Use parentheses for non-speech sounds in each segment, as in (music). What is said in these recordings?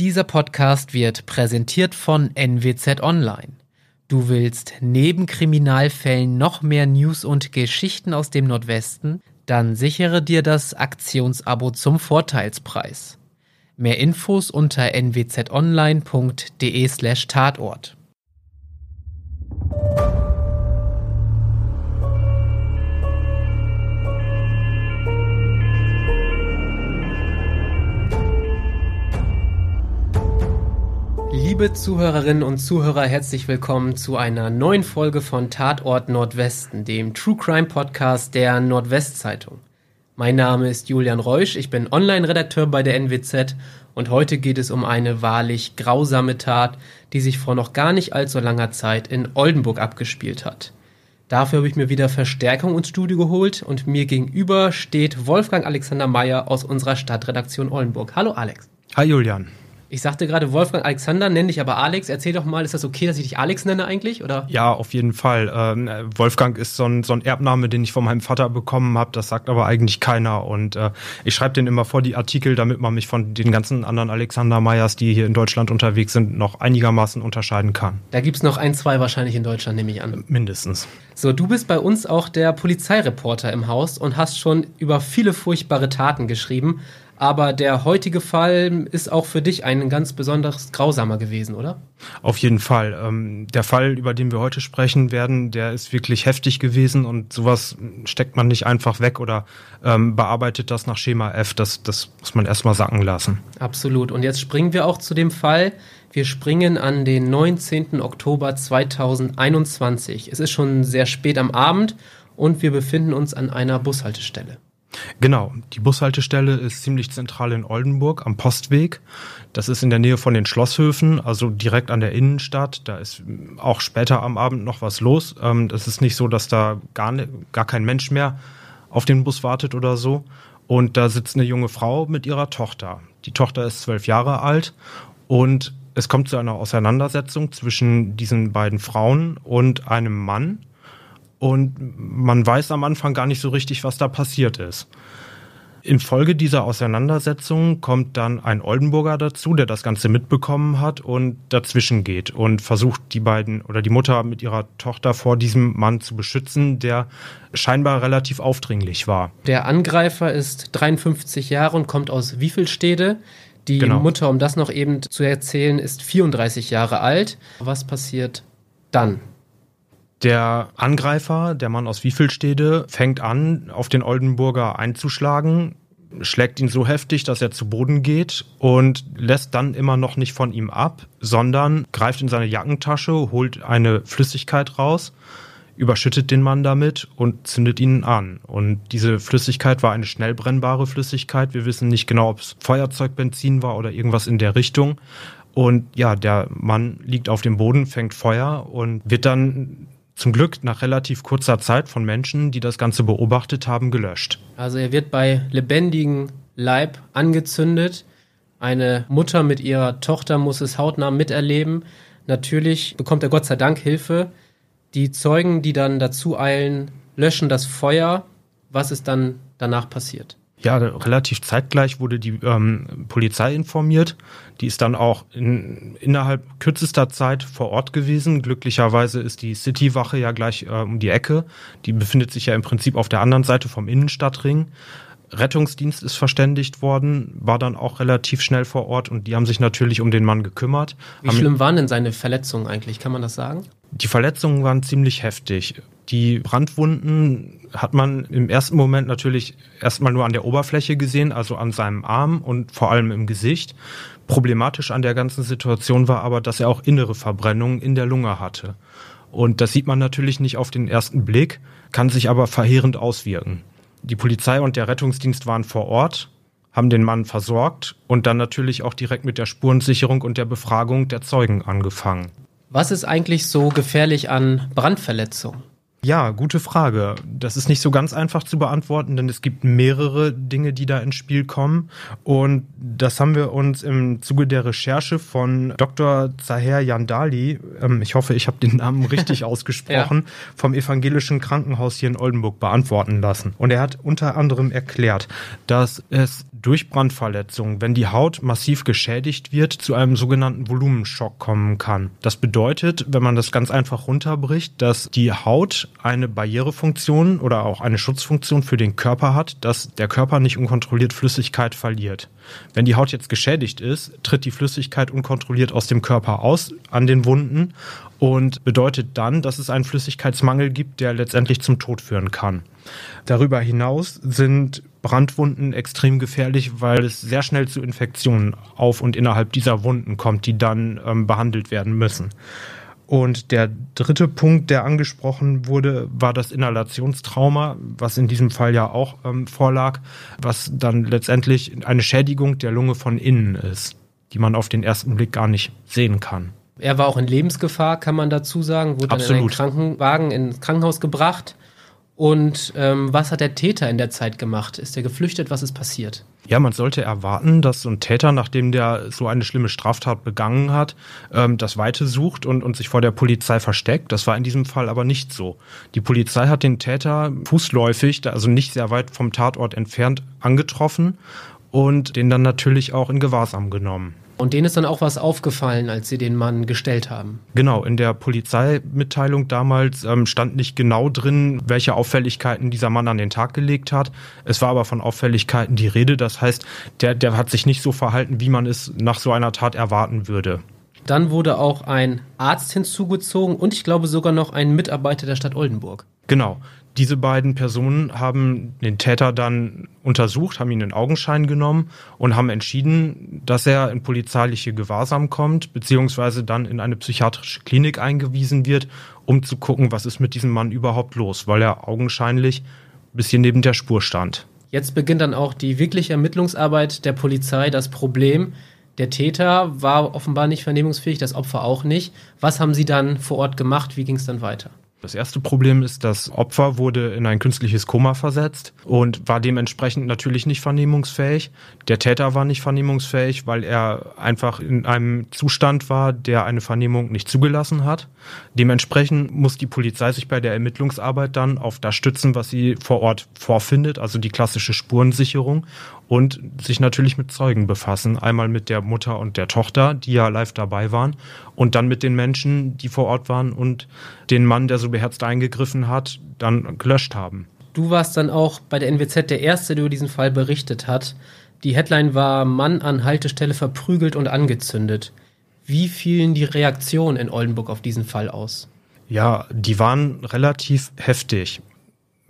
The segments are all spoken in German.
Dieser Podcast wird präsentiert von NWZ Online. Du willst neben Kriminalfällen noch mehr News und Geschichten aus dem Nordwesten? Dann sichere dir das Aktionsabo zum Vorteilspreis. Mehr Infos unter nwzonline.de Liebe Zuhörerinnen und Zuhörer, herzlich willkommen zu einer neuen Folge von Tatort Nordwesten, dem True Crime Podcast der Nordwestzeitung. Mein Name ist Julian Reusch, ich bin Online-Redakteur bei der NWZ und heute geht es um eine wahrlich grausame Tat, die sich vor noch gar nicht allzu langer Zeit in Oldenburg abgespielt hat. Dafür habe ich mir wieder Verstärkung ins Studio geholt und mir gegenüber steht Wolfgang Alexander Meyer aus unserer Stadtredaktion Oldenburg. Hallo Alex. Hi Julian. Ich sagte gerade Wolfgang Alexander, nenne dich aber Alex. Erzähl doch mal, ist das okay, dass ich dich Alex nenne eigentlich? Oder? Ja, auf jeden Fall. Ähm, Wolfgang ist so ein, so ein Erbname, den ich von meinem Vater bekommen habe. Das sagt aber eigentlich keiner. Und äh, ich schreibe den immer vor die Artikel, damit man mich von den ganzen anderen Alexander Meyers, die hier in Deutschland unterwegs sind, noch einigermaßen unterscheiden kann. Da gibt's noch ein, zwei wahrscheinlich in Deutschland, nehme ich an. Mindestens. So, du bist bei uns auch der Polizeireporter im Haus und hast schon über viele furchtbare Taten geschrieben. Aber der heutige Fall ist auch für dich ein ganz besonders grausamer gewesen, oder? Auf jeden Fall. Ähm, der Fall, über den wir heute sprechen werden, der ist wirklich heftig gewesen und sowas steckt man nicht einfach weg oder ähm, bearbeitet das nach Schema F. Das, das muss man erstmal sacken lassen. Absolut. Und jetzt springen wir auch zu dem Fall. Wir springen an den 19. Oktober 2021. Es ist schon sehr spät am Abend und wir befinden uns an einer Bushaltestelle. Genau, die Bushaltestelle ist ziemlich zentral in Oldenburg am Postweg. Das ist in der Nähe von den Schlosshöfen, also direkt an der Innenstadt. Da ist auch später am Abend noch was los. Ähm, das ist nicht so, dass da gar, gar kein Mensch mehr auf den Bus wartet oder so. Und da sitzt eine junge Frau mit ihrer Tochter. Die Tochter ist zwölf Jahre alt und es kommt zu einer Auseinandersetzung zwischen diesen beiden Frauen und einem Mann und man weiß am Anfang gar nicht so richtig, was da passiert ist. Infolge dieser Auseinandersetzung kommt dann ein Oldenburger dazu, der das Ganze mitbekommen hat und dazwischen geht und versucht die beiden oder die Mutter mit ihrer Tochter vor diesem Mann zu beschützen, der scheinbar relativ aufdringlich war. Der Angreifer ist 53 Jahre und kommt aus Wiefelstede. Die genau. Mutter, um das noch eben zu erzählen, ist 34 Jahre alt. Was passiert dann? Der Angreifer, der Mann aus Wiefelstede, fängt an, auf den Oldenburger einzuschlagen, schlägt ihn so heftig, dass er zu Boden geht und lässt dann immer noch nicht von ihm ab, sondern greift in seine Jackentasche, holt eine Flüssigkeit raus, überschüttet den Mann damit und zündet ihn an. Und diese Flüssigkeit war eine schnell brennbare Flüssigkeit. Wir wissen nicht genau, ob es Feuerzeugbenzin war oder irgendwas in der Richtung. Und ja, der Mann liegt auf dem Boden, fängt Feuer und wird dann zum Glück nach relativ kurzer Zeit von Menschen, die das Ganze beobachtet haben, gelöscht. Also er wird bei lebendigem Leib angezündet. Eine Mutter mit ihrer Tochter muss es hautnah miterleben. Natürlich bekommt er Gott sei Dank Hilfe. Die Zeugen, die dann dazu eilen, löschen das Feuer. Was ist dann danach passiert? Ja, relativ zeitgleich wurde die ähm, Polizei informiert. Die ist dann auch in, innerhalb kürzester Zeit vor Ort gewesen. Glücklicherweise ist die Citywache ja gleich äh, um die Ecke. Die befindet sich ja im Prinzip auf der anderen Seite vom Innenstadtring. Rettungsdienst ist verständigt worden, war dann auch relativ schnell vor Ort und die haben sich natürlich um den Mann gekümmert. Wie schlimm waren denn seine Verletzungen eigentlich? Kann man das sagen? Die Verletzungen waren ziemlich heftig. Die Brandwunden hat man im ersten Moment natürlich erstmal nur an der Oberfläche gesehen, also an seinem Arm und vor allem im Gesicht. Problematisch an der ganzen Situation war aber, dass er auch innere Verbrennungen in der Lunge hatte. Und das sieht man natürlich nicht auf den ersten Blick, kann sich aber verheerend auswirken. Die Polizei und der Rettungsdienst waren vor Ort, haben den Mann versorgt und dann natürlich auch direkt mit der Spurensicherung und der Befragung der Zeugen angefangen. Was ist eigentlich so gefährlich an Brandverletzungen? Ja, gute Frage. Das ist nicht so ganz einfach zu beantworten, denn es gibt mehrere Dinge, die da ins Spiel kommen. Und das haben wir uns im Zuge der Recherche von Dr. Zaher Yandali, ähm, ich hoffe, ich habe den Namen richtig (laughs) ausgesprochen, ja. vom Evangelischen Krankenhaus hier in Oldenburg beantworten lassen. Und er hat unter anderem erklärt, dass es durch Brandverletzungen, wenn die Haut massiv geschädigt wird, zu einem sogenannten Volumenschock kommen kann. Das bedeutet, wenn man das ganz einfach runterbricht, dass die Haut eine Barrierefunktion oder auch eine Schutzfunktion für den Körper hat, dass der Körper nicht unkontrolliert Flüssigkeit verliert. Wenn die Haut jetzt geschädigt ist, tritt die Flüssigkeit unkontrolliert aus dem Körper aus an den Wunden und bedeutet dann, dass es einen Flüssigkeitsmangel gibt, der letztendlich zum Tod führen kann. Darüber hinaus sind Brandwunden extrem gefährlich, weil es sehr schnell zu Infektionen auf und innerhalb dieser Wunden kommt, die dann ähm, behandelt werden müssen. Und der dritte Punkt, der angesprochen wurde, war das Inhalationstrauma, was in diesem Fall ja auch ähm, vorlag, was dann letztendlich eine Schädigung der Lunge von innen ist, die man auf den ersten Blick gar nicht sehen kann. Er war auch in Lebensgefahr, kann man dazu sagen, wurde Absolut. dann in einen Krankenwagen ins Krankenhaus gebracht. Und ähm, was hat der Täter in der Zeit gemacht? Ist er geflüchtet? Was ist passiert? Ja, man sollte erwarten, dass so ein Täter, nachdem der so eine schlimme Straftat begangen hat, ähm, das Weite sucht und, und sich vor der Polizei versteckt. Das war in diesem Fall aber nicht so. Die Polizei hat den Täter fußläufig, also nicht sehr weit vom Tatort entfernt, angetroffen und den dann natürlich auch in Gewahrsam genommen. Und denen ist dann auch was aufgefallen, als sie den Mann gestellt haben. Genau, in der Polizeimitteilung damals ähm, stand nicht genau drin, welche Auffälligkeiten dieser Mann an den Tag gelegt hat. Es war aber von Auffälligkeiten die Rede. Das heißt, der, der hat sich nicht so verhalten, wie man es nach so einer Tat erwarten würde. Dann wurde auch ein Arzt hinzugezogen und ich glaube sogar noch ein Mitarbeiter der Stadt Oldenburg. Genau. Diese beiden Personen haben den Täter dann untersucht, haben ihn in Augenschein genommen und haben entschieden, dass er in polizeiliche Gewahrsam kommt, beziehungsweise dann in eine psychiatrische Klinik eingewiesen wird, um zu gucken, was ist mit diesem Mann überhaupt los, weil er augenscheinlich ein bisschen neben der Spur stand. Jetzt beginnt dann auch die wirkliche Ermittlungsarbeit der Polizei. Das Problem, der Täter war offenbar nicht vernehmungsfähig, das Opfer auch nicht. Was haben Sie dann vor Ort gemacht? Wie ging es dann weiter? Das erste Problem ist, das Opfer wurde in ein künstliches Koma versetzt und war dementsprechend natürlich nicht vernehmungsfähig. Der Täter war nicht vernehmungsfähig, weil er einfach in einem Zustand war, der eine Vernehmung nicht zugelassen hat. Dementsprechend muss die Polizei sich bei der Ermittlungsarbeit dann auf das stützen, was sie vor Ort vorfindet, also die klassische Spurensicherung und sich natürlich mit Zeugen befassen. Einmal mit der Mutter und der Tochter, die ja live dabei waren, und dann mit den Menschen, die vor Ort waren und den Mann, der so beherzt eingegriffen hat, dann gelöscht haben. Du warst dann auch bei der NWZ der Erste, der über diesen Fall berichtet hat. Die Headline war Mann an Haltestelle verprügelt und angezündet. Wie fielen die Reaktionen in Oldenburg auf diesen Fall aus? Ja, die waren relativ heftig.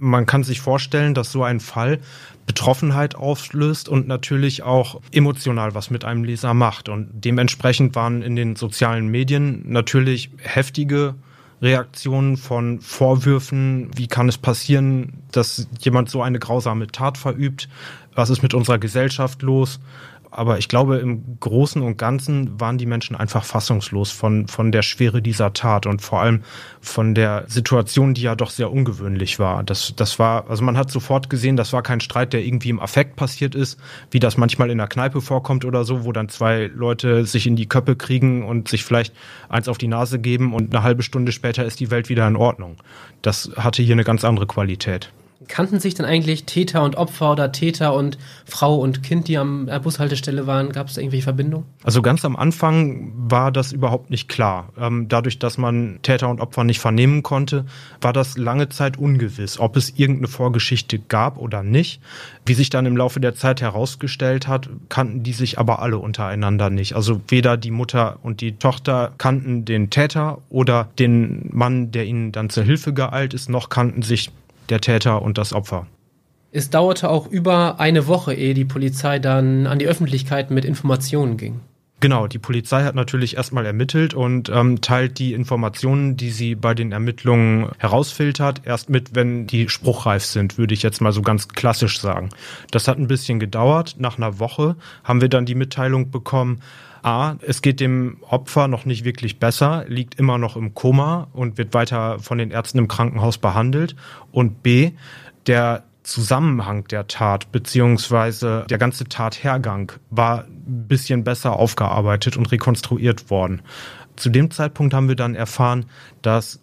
Man kann sich vorstellen, dass so ein Fall Betroffenheit auslöst und natürlich auch emotional was mit einem Leser macht. Und dementsprechend waren in den sozialen Medien natürlich heftige Reaktionen von Vorwürfen, wie kann es passieren, dass jemand so eine grausame Tat verübt, was ist mit unserer Gesellschaft los aber ich glaube, im Großen und Ganzen waren die Menschen einfach fassungslos von, von der Schwere dieser Tat und vor allem von der Situation, die ja doch sehr ungewöhnlich war. Das, das war, also man hat sofort gesehen, das war kein Streit, der irgendwie im Affekt passiert ist, wie das manchmal in der Kneipe vorkommt oder so, wo dann zwei Leute sich in die Köppe kriegen und sich vielleicht eins auf die Nase geben und eine halbe Stunde später ist die Welt wieder in Ordnung. Das hatte hier eine ganz andere Qualität kannten sich dann eigentlich Täter und Opfer oder Täter und Frau und Kind, die am der Bushaltestelle waren? Gab es irgendwelche Verbindungen? Also ganz am Anfang war das überhaupt nicht klar. Ähm, dadurch, dass man Täter und Opfer nicht vernehmen konnte, war das lange Zeit ungewiss, ob es irgendeine Vorgeschichte gab oder nicht. Wie sich dann im Laufe der Zeit herausgestellt hat, kannten die sich aber alle untereinander nicht. Also weder die Mutter und die Tochter kannten den Täter oder den Mann, der ihnen dann zur Hilfe geeilt ist, noch kannten sich der Täter und das Opfer. Es dauerte auch über eine Woche, ehe die Polizei dann an die Öffentlichkeit mit Informationen ging. Genau, die Polizei hat natürlich erstmal ermittelt und ähm, teilt die Informationen, die sie bei den Ermittlungen herausfiltert, erst mit, wenn die spruchreif sind, würde ich jetzt mal so ganz klassisch sagen. Das hat ein bisschen gedauert. Nach einer Woche haben wir dann die Mitteilung bekommen, A, es geht dem Opfer noch nicht wirklich besser, liegt immer noch im Koma und wird weiter von den Ärzten im Krankenhaus behandelt. Und B, der Zusammenhang der Tat beziehungsweise der ganze Tathergang war ein bisschen besser aufgearbeitet und rekonstruiert worden. Zu dem Zeitpunkt haben wir dann erfahren, dass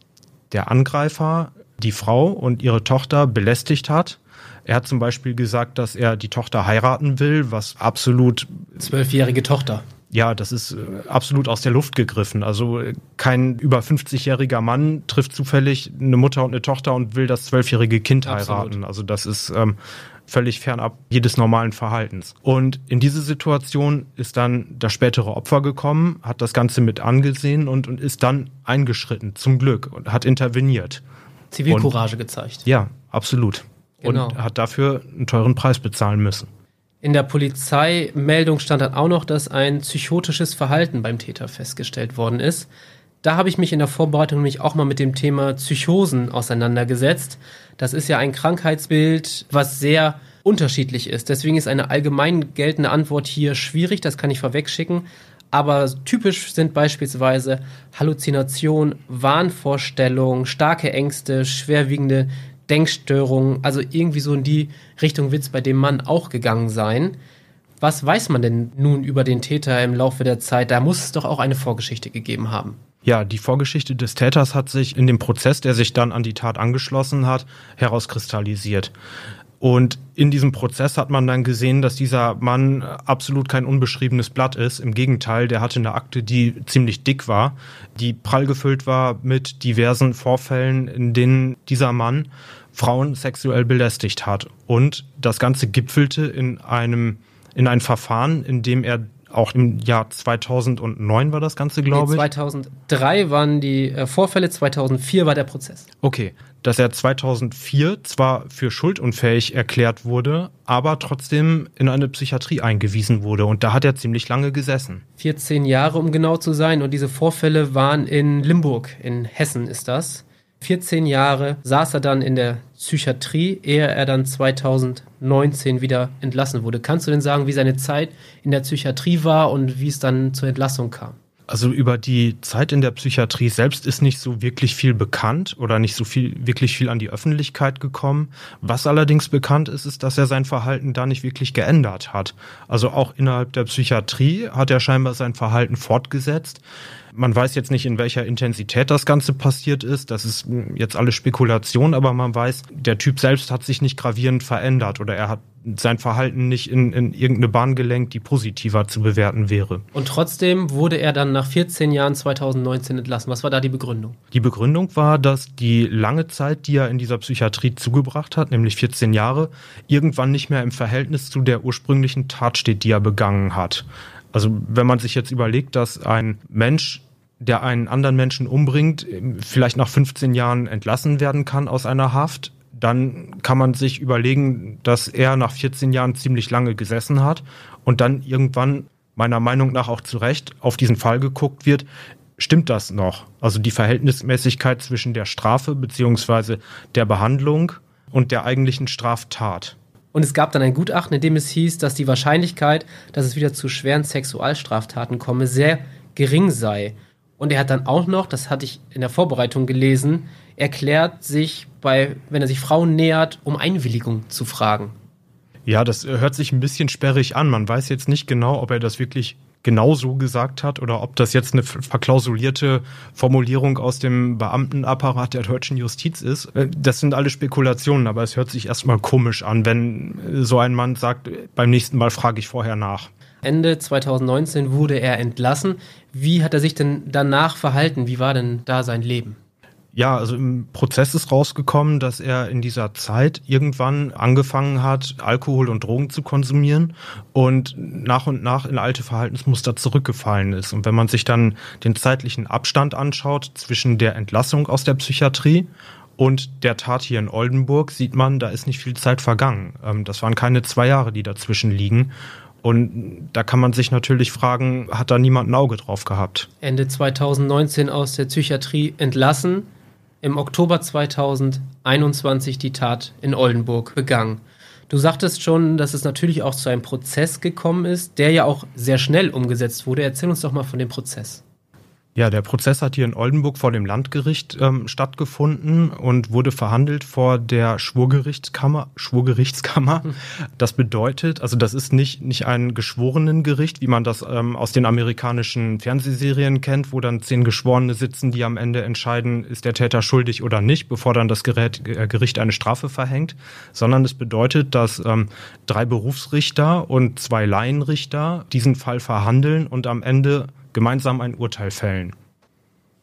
der Angreifer die Frau und ihre Tochter belästigt hat. Er hat zum Beispiel gesagt, dass er die Tochter heiraten will, was absolut zwölfjährige Tochter ja, das ist äh, absolut aus der Luft gegriffen. Also äh, kein über 50-jähriger Mann trifft zufällig eine Mutter und eine Tochter und will das zwölfjährige Kind absolut. heiraten. Also das ist ähm, völlig fernab jedes normalen Verhaltens. Und in diese Situation ist dann das spätere Opfer gekommen, hat das Ganze mit angesehen und, und ist dann eingeschritten, zum Glück, und hat interveniert. Zivilcourage und, gezeigt. Ja, absolut. Genau. Und hat dafür einen teuren Preis bezahlen müssen. In der Polizeimeldung stand dann auch noch, dass ein psychotisches Verhalten beim Täter festgestellt worden ist. Da habe ich mich in der Vorbereitung nämlich auch mal mit dem Thema Psychosen auseinandergesetzt. Das ist ja ein Krankheitsbild, was sehr unterschiedlich ist. Deswegen ist eine allgemein geltende Antwort hier schwierig, das kann ich vorwegschicken. Aber typisch sind beispielsweise Halluzination, Wahnvorstellung, starke Ängste, schwerwiegende Denkstörungen, also irgendwie so in die Richtung wird es bei dem Mann auch gegangen sein. Was weiß man denn nun über den Täter im Laufe der Zeit? Da muss es doch auch eine Vorgeschichte gegeben haben. Ja, die Vorgeschichte des Täters hat sich in dem Prozess, der sich dann an die Tat angeschlossen hat, herauskristallisiert. Und in diesem Prozess hat man dann gesehen, dass dieser Mann absolut kein unbeschriebenes Blatt ist. Im Gegenteil, der hatte eine Akte, die ziemlich dick war, die prall gefüllt war mit diversen Vorfällen, in denen dieser Mann Frauen sexuell belästigt hat. Und das Ganze gipfelte in einem, in ein Verfahren, in dem er auch im Jahr 2009 war das Ganze, glaube nee, 2003 waren die äh, Vorfälle, 2004 war der Prozess. Okay, dass er 2004 zwar für schuldunfähig erklärt wurde, aber trotzdem in eine Psychiatrie eingewiesen wurde. Und da hat er ziemlich lange gesessen. 14 Jahre, um genau zu sein. Und diese Vorfälle waren in Limburg, in Hessen ist das. 14 Jahre saß er dann in der Psychiatrie, ehe er dann 2019 wieder entlassen wurde. Kannst du denn sagen, wie seine Zeit in der Psychiatrie war und wie es dann zur Entlassung kam? Also über die Zeit in der Psychiatrie selbst ist nicht so wirklich viel bekannt oder nicht so viel, wirklich viel an die Öffentlichkeit gekommen. Was allerdings bekannt ist, ist, dass er sein Verhalten da nicht wirklich geändert hat. Also auch innerhalb der Psychiatrie hat er scheinbar sein Verhalten fortgesetzt. Man weiß jetzt nicht, in welcher Intensität das Ganze passiert ist. Das ist jetzt alles Spekulation, aber man weiß, der Typ selbst hat sich nicht gravierend verändert oder er hat sein Verhalten nicht in, in irgendeine Bahn gelenkt, die positiver zu bewerten wäre. Und trotzdem wurde er dann nach 14 Jahren 2019 entlassen. Was war da die Begründung? Die Begründung war, dass die lange Zeit, die er in dieser Psychiatrie zugebracht hat, nämlich 14 Jahre, irgendwann nicht mehr im Verhältnis zu der ursprünglichen Tat steht, die er begangen hat. Also wenn man sich jetzt überlegt, dass ein Mensch der einen anderen Menschen umbringt, vielleicht nach 15 Jahren entlassen werden kann aus einer Haft, dann kann man sich überlegen, dass er nach 14 Jahren ziemlich lange gesessen hat und dann irgendwann meiner Meinung nach auch zu Recht auf diesen Fall geguckt wird, stimmt das noch? Also die Verhältnismäßigkeit zwischen der Strafe beziehungsweise der Behandlung und der eigentlichen Straftat. Und es gab dann ein Gutachten, in dem es hieß, dass die Wahrscheinlichkeit, dass es wieder zu schweren Sexualstraftaten komme, sehr gering sei. Und er hat dann auch noch, das hatte ich in der Vorbereitung gelesen, erklärt sich bei, wenn er sich Frauen nähert, um Einwilligung zu fragen. Ja, das hört sich ein bisschen sperrig an. Man weiß jetzt nicht genau, ob er das wirklich genau so gesagt hat oder ob das jetzt eine verklausulierte Formulierung aus dem Beamtenapparat der deutschen Justiz ist. Äh, das sind alle Spekulationen, aber es hört sich erstmal komisch an, wenn so ein Mann sagt, beim nächsten Mal frage ich vorher nach. Ende 2019 wurde er entlassen. Wie hat er sich denn danach verhalten? Wie war denn da sein Leben? Ja, also im Prozess ist rausgekommen, dass er in dieser Zeit irgendwann angefangen hat, Alkohol und Drogen zu konsumieren und nach und nach in alte Verhaltensmuster zurückgefallen ist. Und wenn man sich dann den zeitlichen Abstand anschaut zwischen der Entlassung aus der Psychiatrie und der Tat hier in Oldenburg, sieht man, da ist nicht viel Zeit vergangen. Ähm, das waren keine zwei Jahre, die dazwischen liegen. Und da kann man sich natürlich fragen, hat da niemand ein Auge drauf gehabt? Ende 2019 aus der Psychiatrie entlassen, im Oktober 2021 die Tat in Oldenburg begangen. Du sagtest schon, dass es natürlich auch zu einem Prozess gekommen ist, der ja auch sehr schnell umgesetzt wurde. Erzähl uns doch mal von dem Prozess. Ja, der Prozess hat hier in Oldenburg vor dem Landgericht ähm, stattgefunden und wurde verhandelt vor der Schwurgerichtskammer. Schwurgerichtskammer. Das bedeutet, also das ist nicht, nicht ein Geschworenengericht, wie man das ähm, aus den amerikanischen Fernsehserien kennt, wo dann zehn Geschworene sitzen, die am Ende entscheiden, ist der Täter schuldig oder nicht, bevor dann das Gerät, äh, Gericht eine Strafe verhängt, sondern es bedeutet, dass ähm, drei Berufsrichter und zwei Laienrichter diesen Fall verhandeln und am Ende gemeinsam ein Urteil fällen.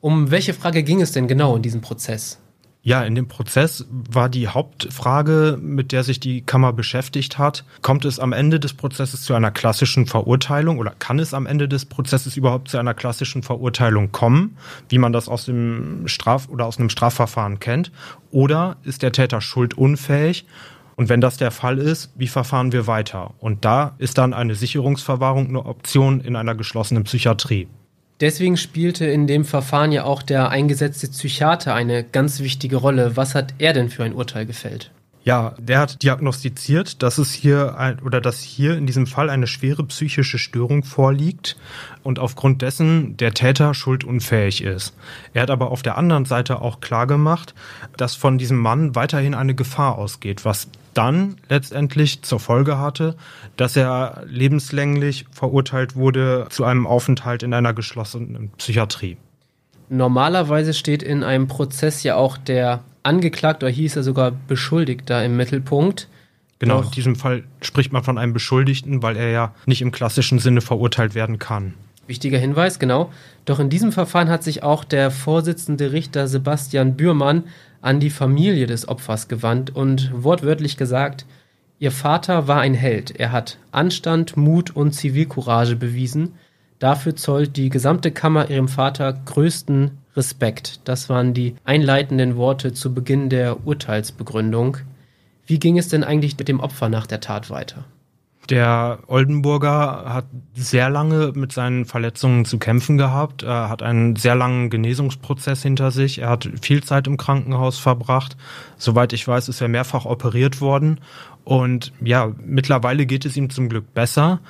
Um welche Frage ging es denn genau in diesem Prozess? Ja, in dem Prozess war die Hauptfrage, mit der sich die Kammer beschäftigt hat, kommt es am Ende des Prozesses zu einer klassischen Verurteilung oder kann es am Ende des Prozesses überhaupt zu einer klassischen Verurteilung kommen, wie man das aus dem Straf- oder aus einem Strafverfahren kennt, oder ist der Täter schuldunfähig und wenn das der Fall ist, wie verfahren wir weiter? Und da ist dann eine Sicherungsverwahrung eine Option in einer geschlossenen Psychiatrie. Deswegen spielte in dem Verfahren ja auch der eingesetzte Psychiater eine ganz wichtige Rolle. Was hat er denn für ein Urteil gefällt? Ja, der hat diagnostiziert, dass es hier ein, oder dass hier in diesem Fall eine schwere psychische Störung vorliegt und aufgrund dessen der Täter schuldunfähig ist. Er hat aber auf der anderen Seite auch klar gemacht, dass von diesem Mann weiterhin eine Gefahr ausgeht, was dann letztendlich zur Folge hatte, dass er lebenslänglich verurteilt wurde zu einem Aufenthalt in einer geschlossenen Psychiatrie. Normalerweise steht in einem Prozess ja auch der Angeklagter, hieß er sogar Beschuldigter im Mittelpunkt. Genau, Doch. in diesem Fall spricht man von einem Beschuldigten, weil er ja nicht im klassischen Sinne verurteilt werden kann. Wichtiger Hinweis, genau. Doch in diesem Verfahren hat sich auch der Vorsitzende Richter Sebastian Bührmann an die Familie des Opfers gewandt und wortwörtlich gesagt, Ihr Vater war ein Held. Er hat Anstand, Mut und Zivilcourage bewiesen. Dafür zollt die gesamte Kammer ihrem Vater größten Respekt. Das waren die einleitenden Worte zu Beginn der Urteilsbegründung. Wie ging es denn eigentlich mit dem Opfer nach der Tat weiter? Der Oldenburger hat sehr lange mit seinen Verletzungen zu kämpfen gehabt. Er hat einen sehr langen Genesungsprozess hinter sich. Er hat viel Zeit im Krankenhaus verbracht. Soweit ich weiß, ist er mehrfach operiert worden. Und ja, mittlerweile geht es ihm zum Glück besser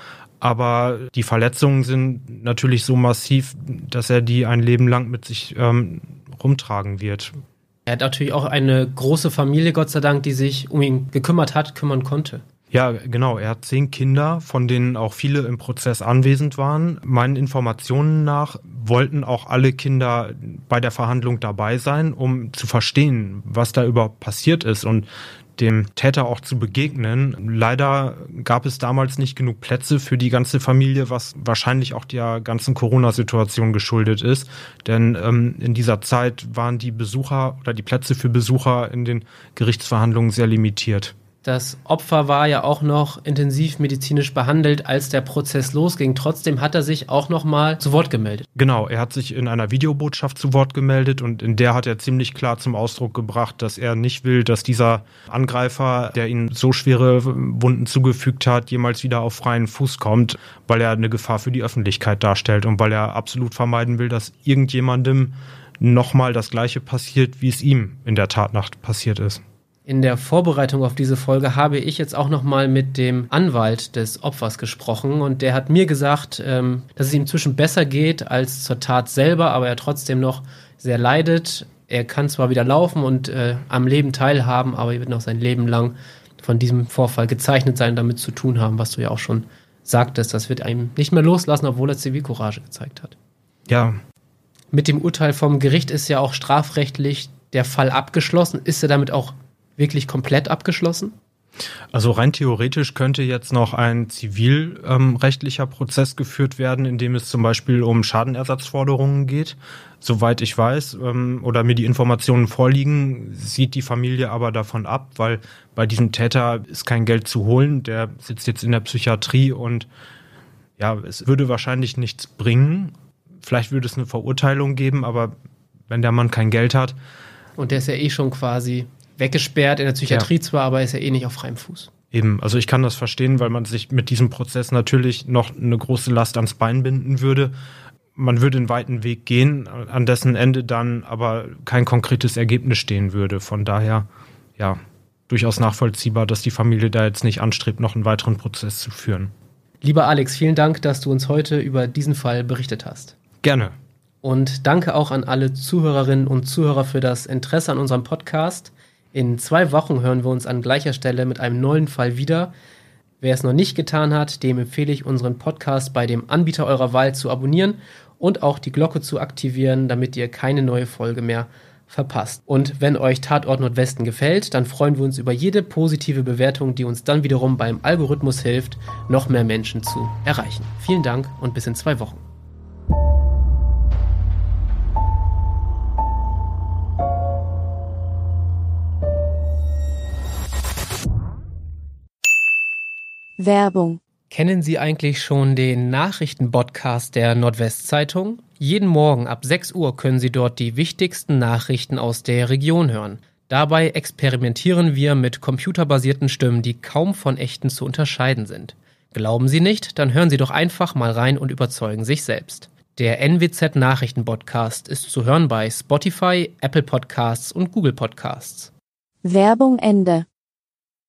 aber die Verletzungen sind natürlich so massiv, dass er die ein Leben lang mit sich ähm, rumtragen wird. Er hat natürlich auch eine große Familie, Gott sei Dank, die sich um ihn gekümmert hat, kümmern konnte. Ja, genau. Er hat zehn Kinder, von denen auch viele im Prozess anwesend waren. Meinen Informationen nach wollten auch alle Kinder bei der Verhandlung dabei sein, um zu verstehen, was da überhaupt passiert ist. Und dem Täter auch zu begegnen. Leider gab es damals nicht genug Plätze für die ganze Familie, was wahrscheinlich auch der ganzen Corona-Situation geschuldet ist. Denn ähm, in dieser Zeit waren die Besucher oder die Plätze für Besucher in den Gerichtsverhandlungen sehr limitiert. Das Opfer war ja auch noch intensiv medizinisch behandelt, als der Prozess losging. Trotzdem hat er sich auch noch mal zu Wort gemeldet. Genau, er hat sich in einer Videobotschaft zu Wort gemeldet und in der hat er ziemlich klar zum Ausdruck gebracht, dass er nicht will, dass dieser Angreifer, der ihm so schwere Wunden zugefügt hat, jemals wieder auf freien Fuß kommt, weil er eine Gefahr für die Öffentlichkeit darstellt und weil er absolut vermeiden will, dass irgendjemandem nochmal das Gleiche passiert, wie es ihm in der Tatnacht passiert ist. In der Vorbereitung auf diese Folge habe ich jetzt auch noch mal mit dem Anwalt des Opfers gesprochen und der hat mir gesagt, ähm, dass es ihm inzwischen besser geht als zur Tat selber, aber er trotzdem noch sehr leidet. Er kann zwar wieder laufen und äh, am Leben teilhaben, aber er wird noch sein Leben lang von diesem Vorfall gezeichnet sein, damit zu tun haben, was du ja auch schon sagtest. Das wird einem nicht mehr loslassen, obwohl er Zivilcourage gezeigt hat. Ja. Mit dem Urteil vom Gericht ist ja auch strafrechtlich der Fall abgeschlossen. Ist er damit auch wirklich komplett abgeschlossen? Also rein theoretisch könnte jetzt noch ein zivilrechtlicher ähm, Prozess geführt werden, in dem es zum Beispiel um Schadenersatzforderungen geht. Soweit ich weiß ähm, oder mir die Informationen vorliegen, sieht die Familie aber davon ab, weil bei diesem Täter ist kein Geld zu holen. Der sitzt jetzt in der Psychiatrie und ja, es würde wahrscheinlich nichts bringen. Vielleicht würde es eine Verurteilung geben, aber wenn der Mann kein Geld hat. Und der ist ja eh schon quasi weggesperrt in der Psychiatrie ja. zwar, aber ist ja eh nicht auf freiem Fuß. Eben, also ich kann das verstehen, weil man sich mit diesem Prozess natürlich noch eine große Last ans Bein binden würde. Man würde einen weiten Weg gehen, an dessen Ende dann aber kein konkretes Ergebnis stehen würde. Von daher, ja, durchaus nachvollziehbar, dass die Familie da jetzt nicht anstrebt, noch einen weiteren Prozess zu führen. Lieber Alex, vielen Dank, dass du uns heute über diesen Fall berichtet hast. Gerne. Und danke auch an alle Zuhörerinnen und Zuhörer für das Interesse an unserem Podcast. In zwei Wochen hören wir uns an gleicher Stelle mit einem neuen Fall wieder. Wer es noch nicht getan hat, dem empfehle ich unseren Podcast bei dem Anbieter eurer Wahl zu abonnieren und auch die Glocke zu aktivieren, damit ihr keine neue Folge mehr verpasst. Und wenn euch Tatort Nordwesten gefällt, dann freuen wir uns über jede positive Bewertung, die uns dann wiederum beim Algorithmus hilft, noch mehr Menschen zu erreichen. Vielen Dank und bis in zwei Wochen. Werbung. Kennen Sie eigentlich schon den Nachrichtenpodcast der Nordwestzeitung? Jeden Morgen ab 6 Uhr können Sie dort die wichtigsten Nachrichten aus der Region hören. Dabei experimentieren wir mit computerbasierten Stimmen, die kaum von echten zu unterscheiden sind. Glauben Sie nicht? Dann hören Sie doch einfach mal rein und überzeugen sich selbst. Der NWZ Nachrichtenpodcast ist zu hören bei Spotify, Apple Podcasts und Google Podcasts. Werbung Ende.